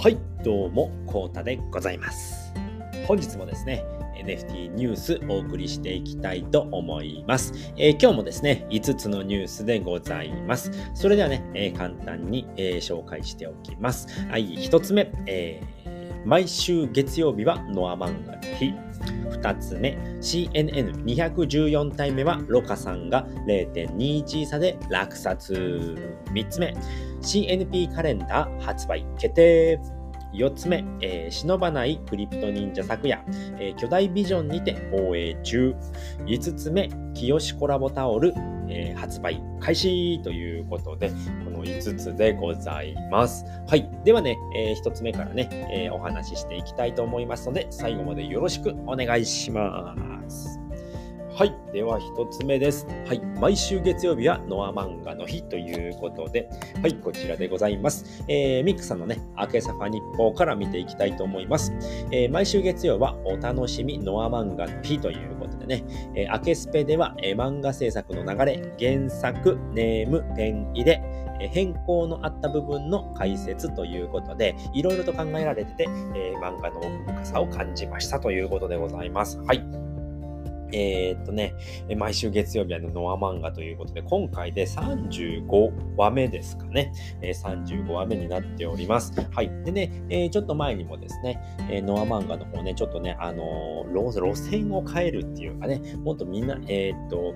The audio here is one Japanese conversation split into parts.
はい、どうも、コータでございます。本日もですね、NFT ニュースお送りしていきたいと思います。えー、今日もですね、5つのニュースでございます。それではね、えー、簡単に、えー、紹介しておきます。はい、1つ目、え毎週月曜日はノア漫画の日。2つ目、CNN214 体目はロカさんが0.21差で落札。3つ目、CNP カレンダー発売決定。4つ目、えー、忍ばないクリプト忍者昨夜、えー、巨大ビジョンにて放映中。5つ目、清コラボタオル、えー、発売開始ということで、の5つでございます。はい。ではね、え1つ目からね、えお話ししていきたいと思いますので、最後までよろしくお願いします。はい。では、一つ目です。はい。毎週月曜日はノア漫画の日ということで、はい。こちらでございます。えー、ミックさんのね、明けさファ日報から見ていきたいと思います。えー、毎週月曜はお楽しみノア漫画の日ということでね、えー、明けスペでは、えー、漫画制作の流れ、原作、ネーム、ペン入れ、変更のあった部分の解説ということで、いろいろと考えられてて、えー、漫画の奥深さを感じましたということでございます。はい。えー、っとね、毎週月曜日はノア漫画ということで、今回で35話目ですかね。え35話目になっております。はい。でね、え、ちょっと前にもですね、えノア漫画の方ね、ちょっとね、あの、路線を変えるっていうかね、もっとみんな、えー、っと、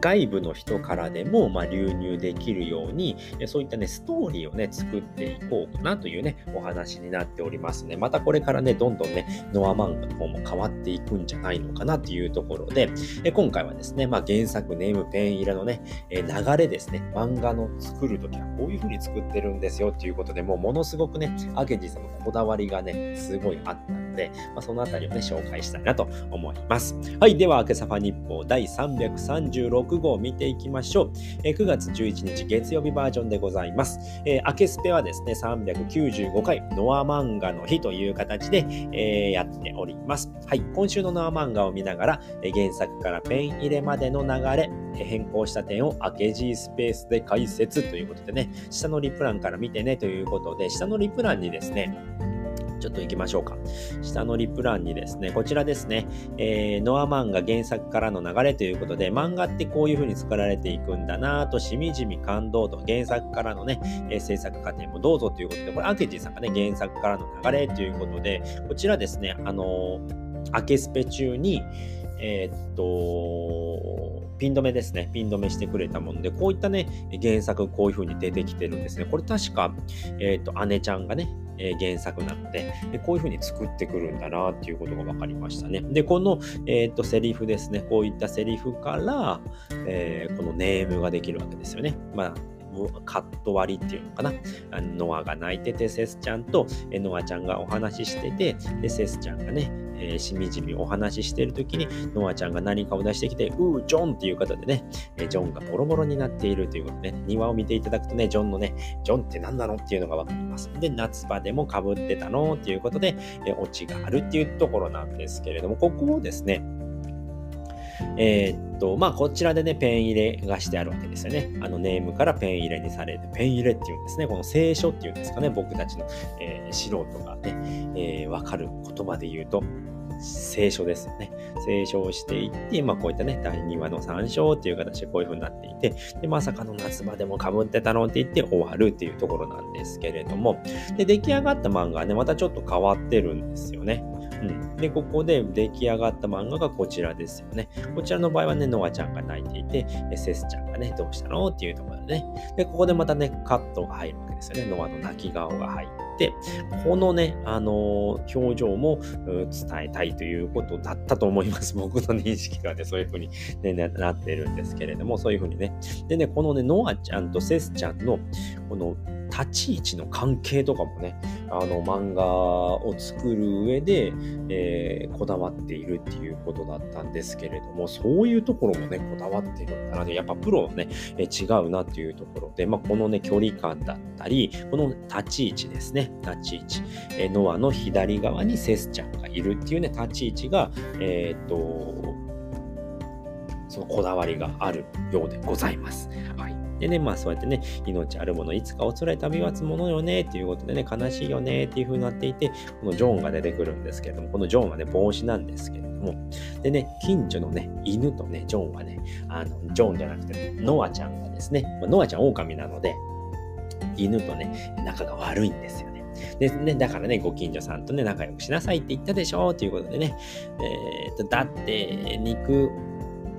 外部の人からでも、ま、流入できるように、そういったね、ストーリーをね、作っていこうかなというね、お話になっておりますね。またこれからね、どんどんね、ノア漫画の方も変わっていくんじゃないのかなっていうところで、今回はですね、まあ、原作ネームペン入れのね、流れですね、漫画の作るときはこういう風に作ってるんですよっていうことで、もうものすごくね、アゲジさんのこだわりがね、すごいあったで、まあ、そのあたりをね、紹介したいなと思います。はい、では、明けさファ日報第336号を見ていきましょう。えー、9月11日月曜日バージョンでございます。えー、アケスペはですね、395回ノア漫画の日という形で、えー、やっております。はい。今週のノア漫画を見ながら、えー、原作からペン入れまでの流れ、変更した点をアケジースペースで解説ということでね、下のリプランから見てねということで、下のリプランにですね、ちょっと行きましょうか。下のリプランにですね、こちらですね、えー、ノア漫画原作からの流れということで、漫画ってこういう風に作られていくんだなと、しみじみ感動と、原作からのね、えー、制作過程もどうぞということで、これ、アンケジーさんがね、原作からの流れということで、こちらですね、あのー、アケスペ中に、えー、っと、ピン止めですね。ピン止めしてくれたもので、こういったね、原作こういう風に出てきてるんですね。これ確か、えー、と、姉ちゃんがね、え、原作なのでで、こういう風に作ってくるんだなっていうことが分かりましたね。で、この、えっ、と、セリフですね。こういったセリフから、えー、このネームができるわけですよね。まあカット割りっていうのかな。ノアが泣いてて、セスちゃんとノアちゃんがお話ししてて、で、セスちゃんがね、えー、しみじみお話ししている時に、ノアちゃんが何かを出してきて、うー、ジョンっていう方でね、えー、ジョンがボロボロになっているということで、ね、庭を見ていただくとね、ジョンのね、ジョンって何なのっていうのがわかります。で、夏場でも被ってたのっていうことで、えー、オチがあるっていうところなんですけれども、ここをですね、えー、っと、まあ、こちらでね、ペン入れがしてあるわけですよね。あの、ネームからペン入れにされて、ペン入れっていうんですね。この聖書っていうんですかね。僕たちの、えー、素人がね、えー、わかる言葉で言うと、聖書ですよね。聖書をしていって、まあこういったね、第2話の参照っていう形でこういう風になっていて、で、まさかの夏場でも被ってたのって言って終わるっていうところなんですけれども、で、出来上がった漫画はね、またちょっと変わってるんですよね。うん。で、ここで出来上がった漫画がこちらですよね。こちらの場合はね、ノアちゃんが泣いていて、セスちゃんがね、どうしたのっていうところでね。で、ここでまたね、カットが入るわけですよね。ノアの泣き顔が入って、このね、あのー、表情も伝えたいということだったと思います。僕の認識がね、そういうふうに、ね、なってるんですけれども、そういうふうにね。でね、このね、ノアちゃんとセスちゃんの、この立ち位置の関係とかもね、あの漫画を作る上で、えー、こだわっているっていうことだったんですけれども、そういうところもね、こだわってるんだな、ね、やっぱプロはね、えー、違うなっていうところで、まあ、このね、距離感だったり、この立ち位置ですね、立ち位置。えー、ノアの左側にセスちゃんがいるっていうね、立ち位置が、えー、っと、そのこだわりがあるようでございます。はい。でね、まあそうやってね、命あるもの、いつかおつらい旅はつものよね、っていうことでね、悲しいよね、っていう風になっていて、このジョンが出てくるんですけれども、このジョンはね、帽子なんですけれども、でね、近所のね、犬とね、ジョンはね、あの、ジョンじゃなくて、ノアちゃんがですね、まあ、ノアちゃん狼なので、犬とね、仲が悪いんですよね。でね、だからね、ご近所さんとね、仲良くしなさいって言ったでしょうということでね、えー、とだって、肉、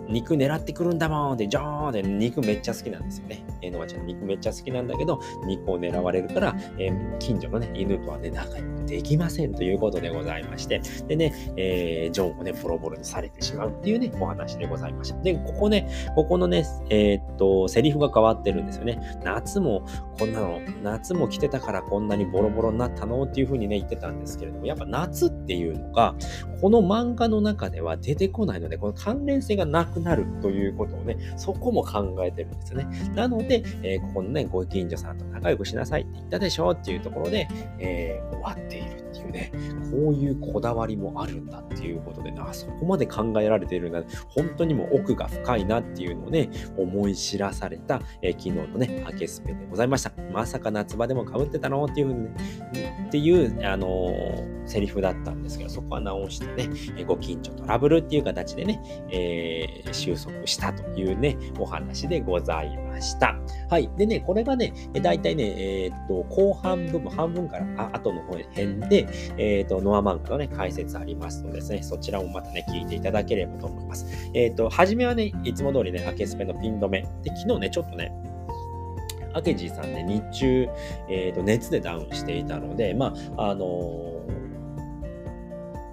肉狙ってくるんだもんで、ジョーンで肉めっちゃ好きなんですよね。えー、ノアちゃん肉めっちゃ好きなんだけど、肉を狙われるから、えー、近所のね、犬とはね、仲良くできませんということでございまして、でね、えー、ジョンをね、ボロボロにされてしまうっていうね、お話でございました。で、ここね、ここのね、えー、っと、セリフが変わってるんですよね。夏もこんなの、夏も来てたからこんなにボロボロになったのっていうふうにね、言ってたんですけれども、やっぱ夏っていうのが、この漫画の中では出てこないので、この関連性がなくなるということをね、そこも考えてるんですよね。なので、えー、ここのね、ご近所さんと仲良くしなさいって言ったでしょっていうところで、えー、終わっているっていうね、こういうこだわりもあるんだっていうことでね、あそこまで考えられているんだ、本当にもう奥が深いなっていうのをね、思い知らされた、えー、昨日のね、明けスペでございました。まさか夏場でも被ってたのっていうふうにね、っていう、あのー、セリフだったんですけど、そこは直してね、ご近所トラブルっていう形でね、えー、収束したというね、お話でございました。はい。でね、これがね、だいたいね、えー、っと、後半部分、半分からあ後の方辺で、えー、っと、ノア漫画のね、解説ありますのでですね、そちらもまたね、聞いていただければと思います。えー、っと、はじめはね、いつも通りね、アケスペのピン止め。で、昨日ね、ちょっとね、アケジーさんね、日中、えー、と熱でダウンしていたので、まあ、あのー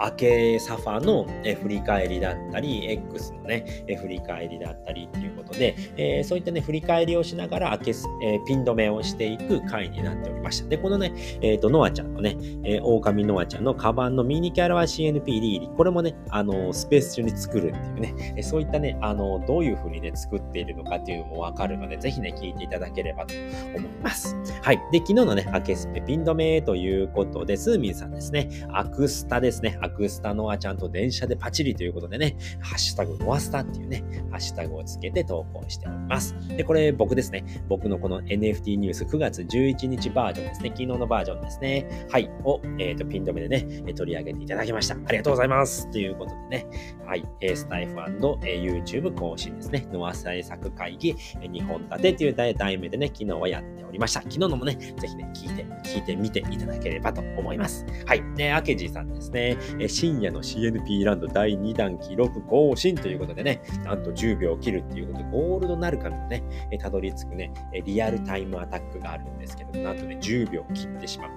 明けサファの振り返りだったり、X のね、振り返りだったりっていうことで、えー、そういったね、振り返りをしながら明け、えー、ピン止めをしていく回になっておりました。で、このね、えっ、ー、と、ノアちゃんのね、えー、狼ノアちゃんのカバンのミニキャラは CNP リーリ。これもね、あの、スペース中に作るっていうね、えそういったね、あの、どういう風にね、作っているのかっていうのもわかるので、ぜひね、聞いていただければと思います。はい。で、昨日のね、明けスペピン止めということで、スーミンさんですね、アクスタですね、アクスタノアちゃんと電車でパチリということでね、ハッシュタグノアスタっていうね、ハッシュタグをつけて投稿しております。で、これ僕ですね、僕のこの NFT ニュース9月11日バージョンですね、昨日のバージョンですね、はい、を、えっ、ー、と、ピン止めでね、取り上げていただきました。ありがとうございます。ということでね、はい、スタイフ &YouTube 更新ですね、ノア制作会議2本立てという題名でね、昨日はやっておりました。昨日のもね、ぜひね、聞いて、聞いてみていただければと思います。はい。で、アケジさんですね、深夜の CNP ランド第2弾記録更新ということでね、なんと10秒切るっていうことで、ゴールドなるかのね、たどり着くね、リアルタイムアタックがあるんですけど、なんとね、10秒切ってしまう。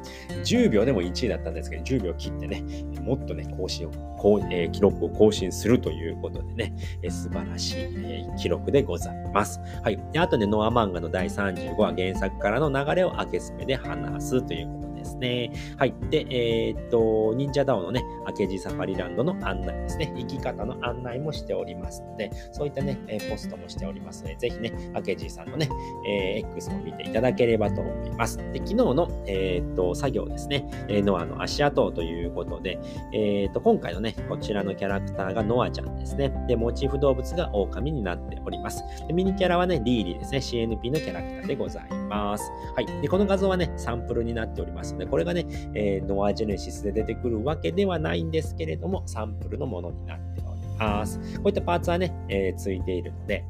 10秒でも1位だったんですけど、10秒切ってね、もっとね、更新を、え、記録を更新するということでね、え、素晴らしい、え、記録でございます。はい。あとね、ノア漫画の第35話原作からの流れを明けすめで話すということですね。はい。で、えー、っと、忍者ダオのね、明治サファリランドの案内ですね。行き方の案内もしておりますので、そういったね、えポストもしておりますので、ぜひね、明治さんのね、えー、X を見ていただければと思います。で、昨日の、えー、っと、作業ですね、えノアの足跡ということで、えー、っと、今回のね、こちらのキャラクターがノアちゃんですね。で、モチーフ動物が狼になっております。でミニキャラはね、リーリーですね、CNP のキャラクターでございます。はい。で、この画像はね、サンプルになっておりますので、これがね、えー、ノアジェネシスで出てくるわけではないんですけれども、サンプルのものになっております。こういったパーツはね、えー、ついているので、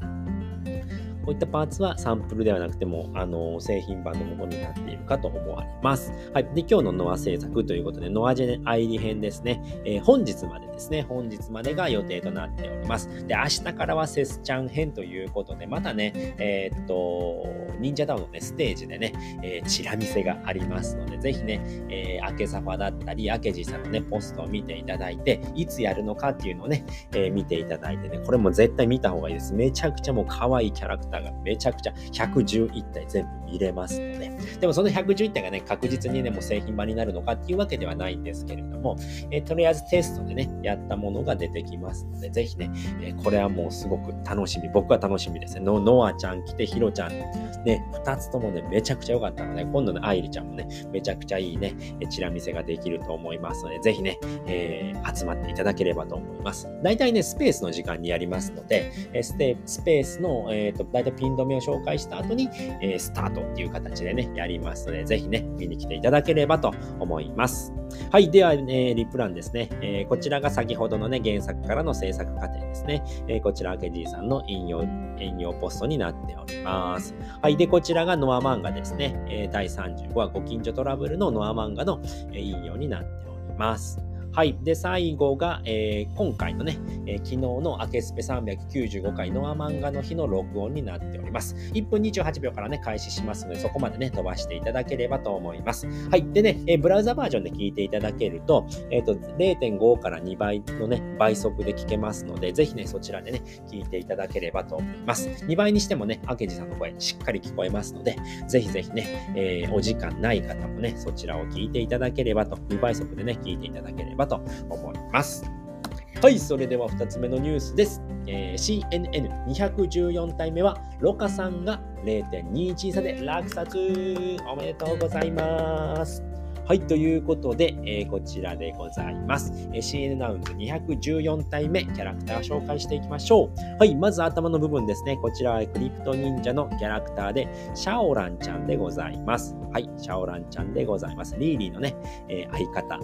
こういったパーツはサンプルではなくても、あの、製品版のものになっているかと思われます。はい。で、今日のノア製作ということで、ノアジェネアイリ編ですね、えー、本日までですね、本日までが予定となっております。で、明日からはセスちゃん編ということで、またね、えー、っと、忍者ダウンのね、ステージでね、えー、チラ見せがありますので、ぜひね、えー、アケサファだったり、アケジさんのね、ポストを見ていただいて、いつやるのかっていうのをね、えー、見ていただいてね、これも絶対見た方がいいです。めちゃくちゃもう可愛いキャラクターがめちゃくちゃ111体全部見れますので、でもその111体がね、確実にね、もう製品版になるのかっていうわけではないんですけれども、え、とりあえずテストでね、やったものが出てきますので、ぜひね、え、これはもうすごく楽しみ。僕は楽しみですね。ノノアちゃん来て、ヒロちゃん、ね、ね、2つともね、めちゃくちゃ良かったので、今度の愛理ちゃんもね、めちゃくちゃいいね、チラ見せができると思いますので、ぜひね、えー、集まっていただければと思います。大体ね、スペースの時間にやりますので、ステスペースの、えーと、大体ピン止めを紹介した後に、えー、スタートっていう形でね、やりますので、ぜひね、見に来ていただければと思います。はい。では、え、リプランですね、え、こちらが先ほどのね、原作からの制作過程ですね。えー、こちら、ケジーさんの引用、引用ポストになっております。はい。で、こちらがノア漫画ですね。えー、第35話、ご近所トラブルのノア漫画の、引用になっております。はい。で、最後が、えー、今回のね、えー、昨日のアケスペ395回ノア漫画の日の録音になっております。1分28秒からね、開始しますので、そこまでね、飛ばしていただければと思います。はい。でね、えー、ブラウザバージョンで聞いていただけると、えっ、と、0.5から2倍のね、倍速で聞けますので、ぜひね、そちらでね、聞いていただければと思います。2倍にしてもね、明治さんの声しっかり聞こえますので、ぜひぜひね、えーお時間ない方もね、そちらを聞いていただければと、2倍速でね、聞いていただければとと思います。はい、それでは2つ目のニュースです。えー、CNN214 体目は、ロカさんが0.21差で落札おめでとうございます。はい、ということで、えー、こちらでございます。CNN ラウンド214体目、キャラクターを紹介していきましょう。はい、まず頭の部分ですね。こちらはクリプト忍者のキャラクターで、シャオランちゃんでございます。はい、シャオランちゃんでございます。リーリーのね、えー、相方。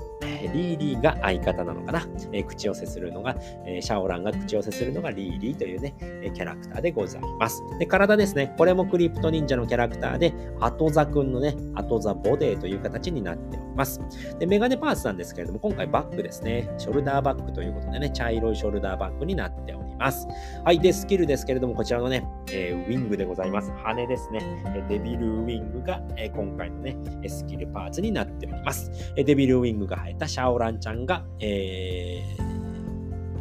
リーリーが相方なのかな。えー、口寄せするのが、えー、シャオランが口寄せするのがリーリーというね、えキャラクターでございます。で、体ですね。これも CryptoNinja のキャラクターで、アトザくんのね、アトザボデーという形になってております。で、メガネパーツなんですけれども、今回バッグですね。ショルダーバッグということでね、茶色いショルダーバッグになっております。はい。で、スキルですけれども、こちらのね、えー、ウィングでございます。羽ですね。デビルウィングが、えー、今回のね、スキルパーツになっております。デビルウィングが生えたシャオランちゃんが、えー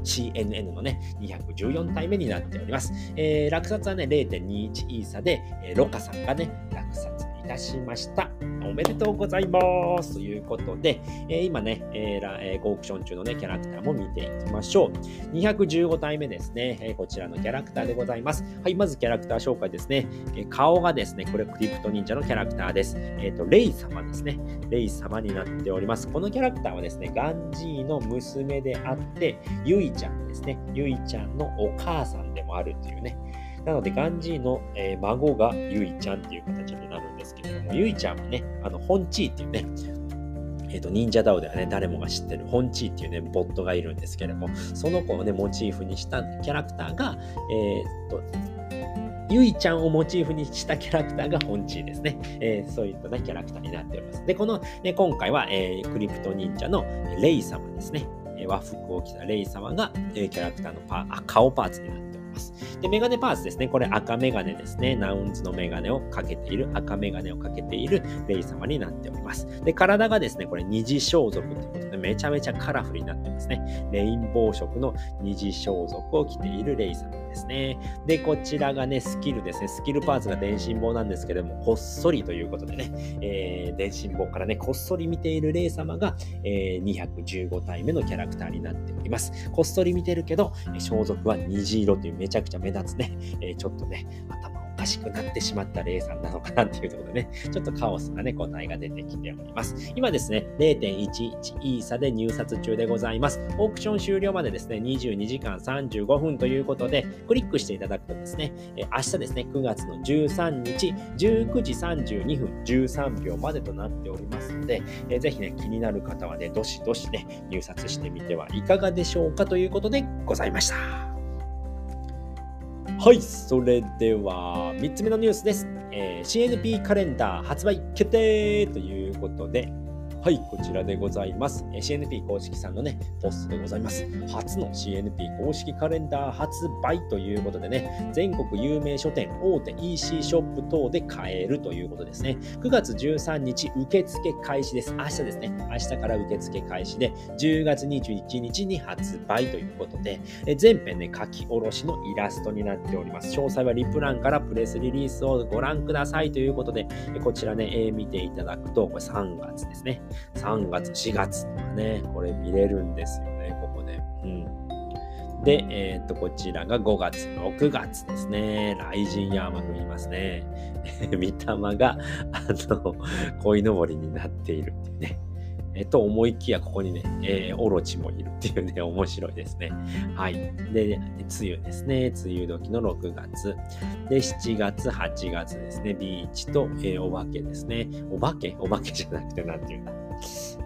CNN のね、214体目になっております。えー、落札はね、0.21イーサで、えー、ロカさんがね、落札いたしました。おめでとうございます。ということで、えー、今ね、えーえー、オークション中のね、キャラクターも見ていきましょう。215体目ですね、えー、こちらのキャラクターでございます。はい、まずキャラクター紹介ですね。えー、顔がですね、これクリプト忍者のキャラクターです。えっ、ー、と、レイ様ですね。レイ様になっております。このキャラクターはですね、ガンジーの娘であって、ユイちゃんですね。ユイちゃんのお母さんでもあるというね、なので、ガンジーの、えー、孫がユイちゃんっていう形になるんですけれども、ユイちゃんはね、あの、ホンチーっていうね、えっ、ー、と、忍者ダオではね、誰もが知ってる、ホンチーっていうね、ボットがいるんですけれども、その子をね、モチーフにしたキャラクターが、えっ、と、ゆいちゃんをモチーフにしたキャラクターがホンチーですね。えー、そういった、ね、キャラクターになっております。で、この、ね、今回は、えー、クリプト忍者のレイ様ですね。和服を着たレイ様が、えー、キャラクターのパ顔パーツになってます。で、メガネパーツですね。これ赤メガネですね。ナウンズのメガネをかけている、赤メガネをかけているレイ様になっております。で、体がですね、これ二次装束ということで、めちゃめちゃカラフルになってますね。レインボー色の二次装束を着ているレイ様ですね。で、こちらがね、スキルですね。スキルパーツが電信棒なんですけども、こっそりということでね、えー、電信棒からね、こっそり見ているレイ様が、えー、215体目のキャラクターになっております。こっそり見てるけど、装束は虹色というめちゃくちゃ目立つね、えー、ちょっとね、頭をかしくなってしまったレイさんなのかなっていうところでね、ちょっとカオスなね、答えが出てきております。今ですね、0.11イーサで入札中でございます。オークション終了までですね、22時間35分ということで、クリックしていただくとですね、え明日ですね、9月の13日、19時32分13秒までとなっておりますので、えぜひね、気になる方はね、どしどしね、入札してみてはいかがでしょうかということでございました。はい、それでは3つ目のニュースです。えー、CNP カレンダー発売決定ということで、はい、こちらでございます。CNP 公式さんのね、ポストでございます。初の CNP 公式カレンダー発売ということでね、全国有名書店、大手 EC ショップ等で買えるということですね。9月13日受付開始です。明日ですね。明日から受付開始で、10月21日に発売ということで、全編ね、書き下ろしのイラストになっております。詳細はリプランからプレスリリースをご覧くださいということで、こちらね、見ていただくと、これ3月ですね。3月、4月とかね、これ見れるんですよね、ここで。うん。で、えっ、と、こちらが5月、6月ですね。雷神ヤーマンがいますね。見たまが、あの、鯉のぼりになっているっていうね。えっと思いきや、ここにね、えー、オロチもいるっていうね、面白いですね。はい。で、梅雨ですね。梅雨時の6月。で、7月、8月ですね。ビーチと、えー、お化けですね。お化け？お化けじゃなくて、なんていうんだ。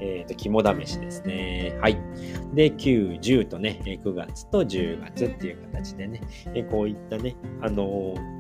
えっ、ー、と、肝試しですね。はい。で、9、10とね、9月と10月っていう形でね、こういったね、あのー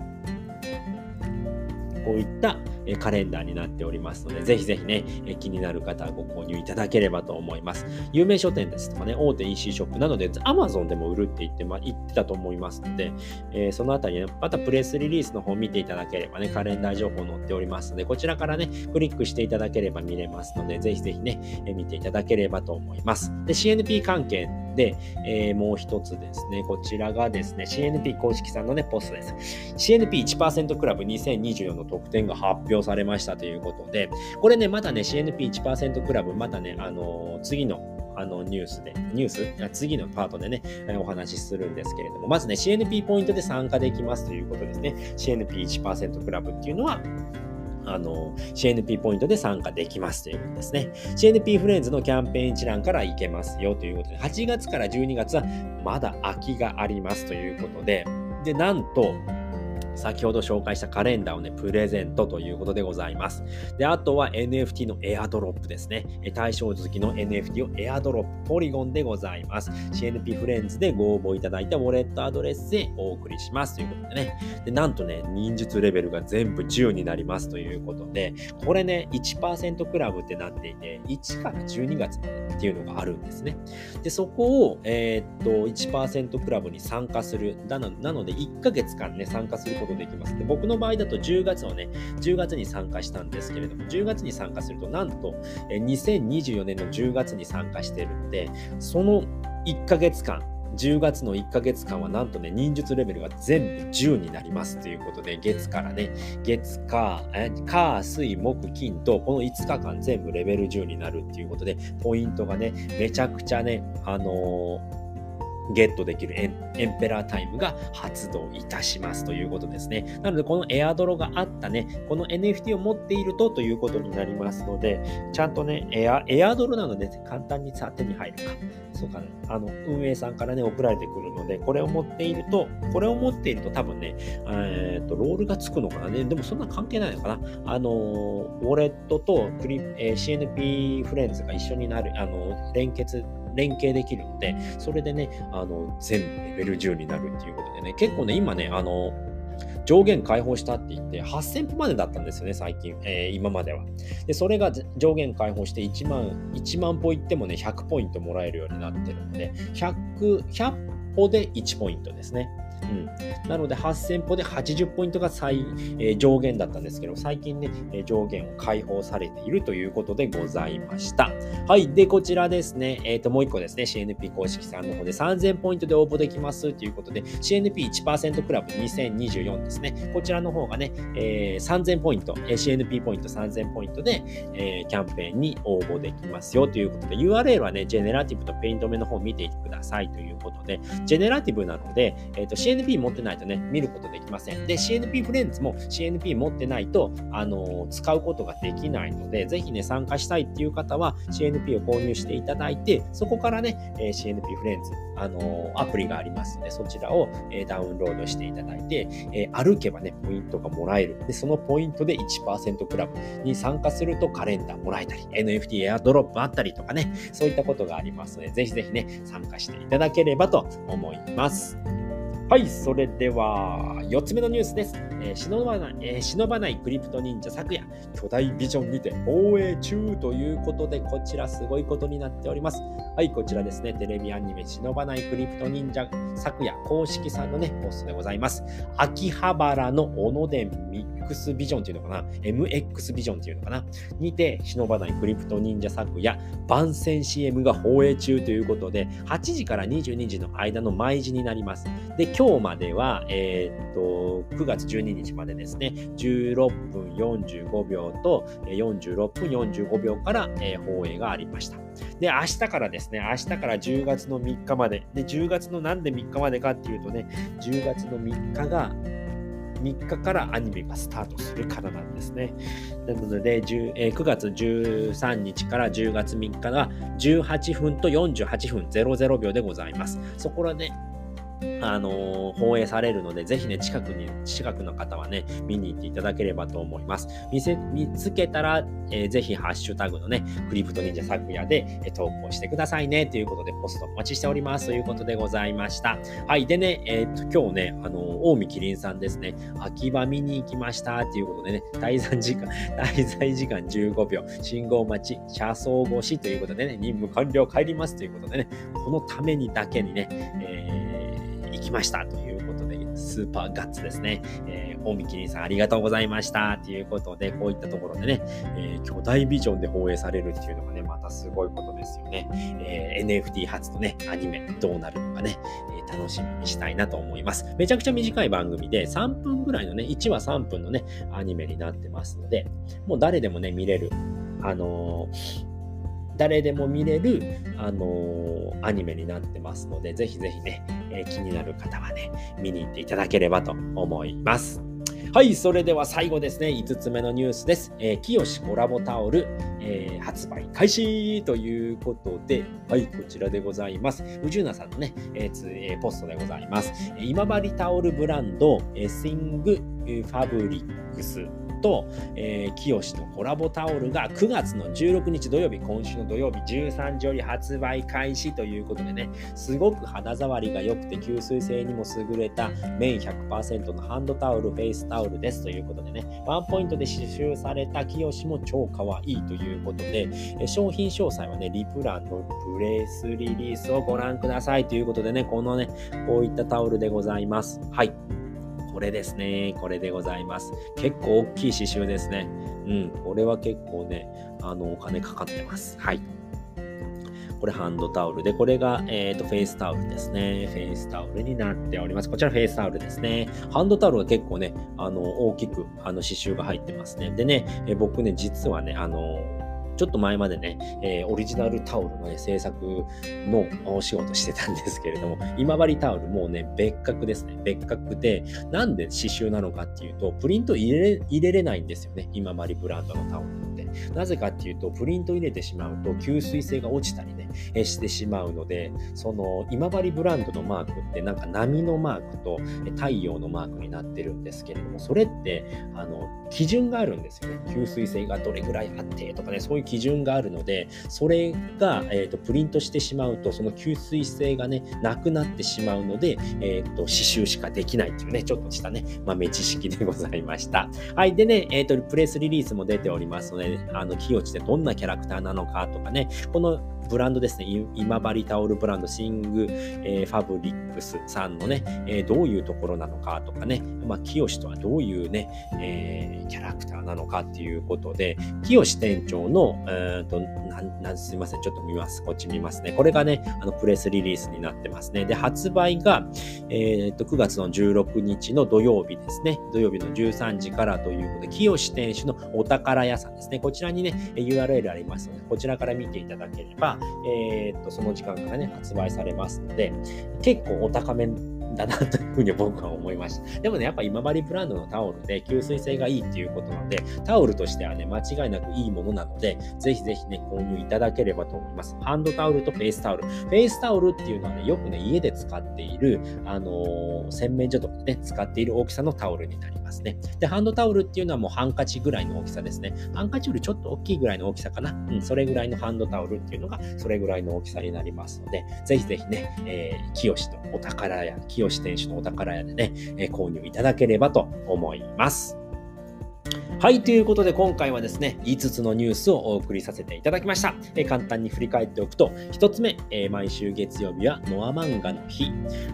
こういったカレンダーになっておりますので、ぜひぜひね、気になる方はご購入いただければと思います。有名書店ですとかね、大手 EC ショップなどで Amazon でも売るって言って,、ま、言ってたと思いますので、えー、そのあたりね、またプレスリリースの方を見ていただければね、カレンダー情報載っておりますので、こちらからね、クリックしていただければ見れますので、ぜひぜひね、え見ていただければと思います。で、CNP 関係で、えー、もう一つですね、こちらがですね、CNP 公式さんのね、ポストです。CNP1% クラブ2024の特典が発表されましたということで、これね、まだね、CNP1% クラブ、またね、あのー、次のあのニュースで、ニュース？次のパートでね、お話しするんですけれども、まずね、CNP ポイントで参加できますということですね。CNP1% クラブっていうのは、あの、CNP ポイントで参加できますということですね。CNP フレンズのキャンペーン一覧から行けますよということで、8月から12月はまだ空きがありますということで、で、なんと、先ほど紹介したカレンダーをね、プレゼントということでございます。で、あとは NFT のエアドロップですね。対象好きの NFT をエアドロップ、ポリゴンでございます。CNP フレンズでご応募いただいたウォレットアドレスでお送りしますということでね。で、なんとね、忍術レベルが全部10になりますということで、これね、1%クラブってなっていて、1から12月までっていうのがあるんですね。で、そこを、えー、っと、1%クラブに参加する。なので、1ヶ月間ね、参加することことできます。で僕の場合だと10月をね、10月に参加したんですけれども、10月に参加すると、なんと、2024年の10月に参加してるので、その1ヶ月間、10月の1ヶ月間はなんとね、忍術レベルが全部10になりますということで、月からね、月、火、火、水、木、金と、この5日間全部レベル10になるっていうことで、ポイントがね、めちゃくちゃね、あのーゲットできるエンペラータイムが発動いたしますということですね。なので、このエアドロがあったね、この NFT を持っているとということになりますので、ちゃんとね、エアエアドロなので、簡単にさ手に入るか。そうかね、あの、運営さんからね、送られてくるので、これを持っていると、これを持っていると多分ね、えっ、と、ロールがつくのかなね。でもそんな関係ないのかな。あの、ウォレットとクリ、えー、CNP フレンズが一緒になる、あの、連結連携できるので、それでね、あの、全部レベル10になるっていうことでね、結構ね、今ね、あの、上限解放したって言って、8000歩までだったんですよね、最近、えー、今までは。で、それが上限解放して1万、1万歩行ってもね、100ポイントもらえるようになってるので、100、100歩で1ポイントですね。うん、なので8000歩で80ポイントが最、えー、上限だったんですけど、最近ね、えー、上限を解放されているということでございました。はい。で、こちらですね、えっ、ー、と、もう一個ですね、CNP 公式さんの方で3000ポイントで応募できますということで、CNP1% クラブ2024ですね、こちらの方がね、えー、3000ポイント、え CNP ポイント3000ポイントで、えー、キャンペーンに応募できますよということで、URL はね、ジェネラティブとペイント目の方を見てくださいということで、ジェネラティブなので、えっ、ー、と、CNP 持ってないとね、見ることできません。で、CNP フレンズも CNP 持ってないと、あの、使うことができないので、ぜひね、参加したいっていう方は CNP を購入していただいて、そこからね、え CNP フレンズ、あの、アプリがありますので、そちらを、えダウンロードしていただいて、え歩けばね、ポイントがもらえる。で、そのポイントで1%クラブに参加するとカレンダーもらえたり、NFT エアドロップあったりとかね、そういったことがありますので、ぜひぜひね、参加していただければと思います。はい、それでは4つ目のニュースです。えー、忍ばない、えー、忍ばないクリプト忍者昨夜、巨大ビジョンにて放映中ということで、こちらすごいことになっております。はい、こちらですね、テレビアニメ忍ばないクリプト忍者昨夜公式さんのね、ポストでございます。秋葉原の小野殿ミックスビジョンっていうのかな ?MX ビジョンっていうのかな？にて、忍ばないクリプト忍者昨夜、番宣 CM が放映中ということで、8時から22時の間の毎時になります。で、今日までは、えー、っと、9月12日までですね、16分45秒と46分45秒から、えー、放映がありました。で、明日からですね、明日から10月の3日まで。で、10月のなんで3日までかっていうとね、10月の3日が、3日からアニメがスタートするからなんですね。なので、えー、9月13日から10月3日が18分と48分00秒でございます。そこらで、ね、あの、放映されるので、ぜひね、近くに、近くの方はね、見に行っていただければと思います。見せ、見つけたら、えー、ぜひハッシュタグのね、クリプト忍者昨夜で、えー、投稿してくださいね、ということで、ポストお待ちしております、ということでございました。はい。でね、えっ、と、今日ね、あのー、大見キリンさんですね、秋葉見に行きました、ということでね、滞在時間、滞在時間15秒、信号待ち、車窓越しということでね、任務完了帰りますということでね、このためにだけにね、えーきましたということで、スーパーガッツですね。えー、大見キリンさんありがとうございましたということで、こういったところでね、えー、巨大ビジョンで放映されるっていうのがね、またすごいことですよね。えー、NFT 初のね、アニメどうなるのかね、えー、楽しみにしたいなと思います。めちゃくちゃ短い番組で3分ぐらいのね、1話3分のね、アニメになってますので、もう誰でもね、見れる。あのー誰でも見れる、あのー、アニメになってますので、ぜひぜひね、えー、気になる方はね、見に行っていただければと思います。はい、それでは最後ですね、5つ目のニュースです。えー、清コラボタオル、えー、発売開始ということで、はい、こちらでございます。宇宙なさんのね、えーつえ、ポストでございます。今治タオルブランド、えー、スイングファブリックスと、えー、清のコラボタオルが9月の16日土曜日、今週の土曜日13時より発売開始ということでね、すごく肌触りが良くて吸水性にも優れた綿100%のハンドタオル、フェイスタオルですということでね、ワンポイントで刺繍された清も超可愛いということで、商品詳細はね、リプランのプレスリリースをご覧くださいということでね、このね、こういったタオルでございます。はい。これですね。これでございます。結構大きい刺繍ですね。うん。これは結構ね、あの、お金かかってます。はい。これハンドタオルで、これが、えっ、ー、と、フェイスタオルですね。フェイスタオルになっております。こちらフェイスタオルですね。ハンドタオルは結構ね、あの、大きく、あの、刺繍が入ってますね。でね、え僕ね、実はね、あの、ちょっと前までね、えー、オリジナルタオルの、ね、制作のお仕事してたんですけれども、今治タオルもうね、別格ですね。別格で、なんで刺繍なのかっていうと、プリント入れ入れれないんですよね。今治ブランドのタオルって。なぜかっていうと、プリント入れてしまうと吸水性が落ちたりね、してしまうので、その今治ブランドのマークってなんか波のマークと太陽のマークになってるんですけれども、それってあの基準があるんですよね。吸水性がどれぐらいあってとかね、そういう基準があるので、それが、えーと、プリントしてしまうと、その吸水性がね、なくなってしまうので、えっ、ー、と、刺繍しかできないっていうね、ちょっとしたね、豆知識でございました。はい。でね、えっ、ー、と、プレスリリースも出ておりますので、あの、清地でどんなキャラクターなのかとかね、このブランドですね、今治タオルブランド、シング、えー、ファブリックスさんのね、えー、どういうところなのかとかね、まあ、清とはどういうね、えー、キャラクターなのかっていうことで、清店長の、えーとななん、すいません、ちょっと見ます。こっち見ますね。これがね、あのプレスリリースになってますね。で、発売が、えーと、9月の16日の土曜日ですね。土曜日の13時からということで、清店主のお宝屋さんですね。こちらにね、URL ありますので、こちらから見ていただければ、えー、っと、その時間からね、発売されますので、結構お高めだなというふうに僕は思いました。でもね、やっぱ今治ブランドのタオルで吸水性がいいっていうことなので、タオルとしてはね、間違いなくいいものなので、ぜひぜひね、購入いただければと思います。ハンドタオルとフェイスタオル。フェイスタオルっていうのはね、よくね、家で使っている、あのー、洗面所とかね、使っている大きさのタオルになりますね。で、ハンドタオルっていうのはもうハンカチぐらいの大きさですね。ハンカチよりちょっと大きいぐらいの大きさかな。うん、それぐらいのハンドタオルっていうのが、それぐらいの大きさになりますので、ぜひぜひね、えー、清とお宝屋、清店主のお宝屋でね、え購入いただければと思います。はい、ということで今回はですね、5つのニュースをお送りさせていただきました。え簡単に振り返っておくと、1つ目、え毎週月曜日はノア漫画の日。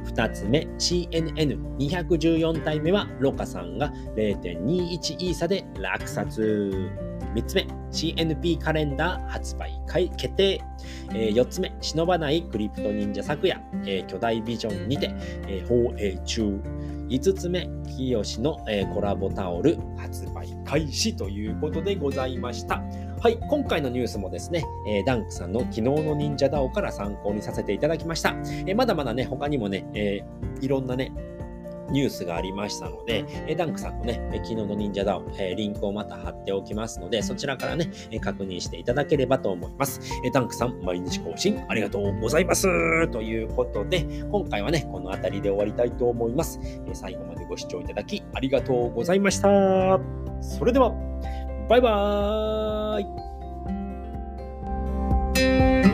2つ目、CNN214 体目はロカさんが0.21イーサで落札。3つ目、CNP カレンダー発売決定。えー、4つ目、忍ばないクリプト忍者昨夜、えー、巨大ビジョンにて、えー、放映中。5つ目、清の、えー、コラボタオル発売開始ということでございました。はい、今回のニュースもですね、えー、ダンクさんの昨日の忍者ダオから参考にさせていただきました。えー、まだまだね、他にもね、えー、いろんなね、ニュースがありましたので、えダンクさんのね、昨日の忍者ダウン、えリンクをまた貼っておきますので、そちらからね、え確認していただければと思います。えダンクさん、毎日更新ありがとうございますということで、今回はね、この辺りで終わりたいと思います。え最後までご視聴いただきありがとうございました。それでは、バイバーイ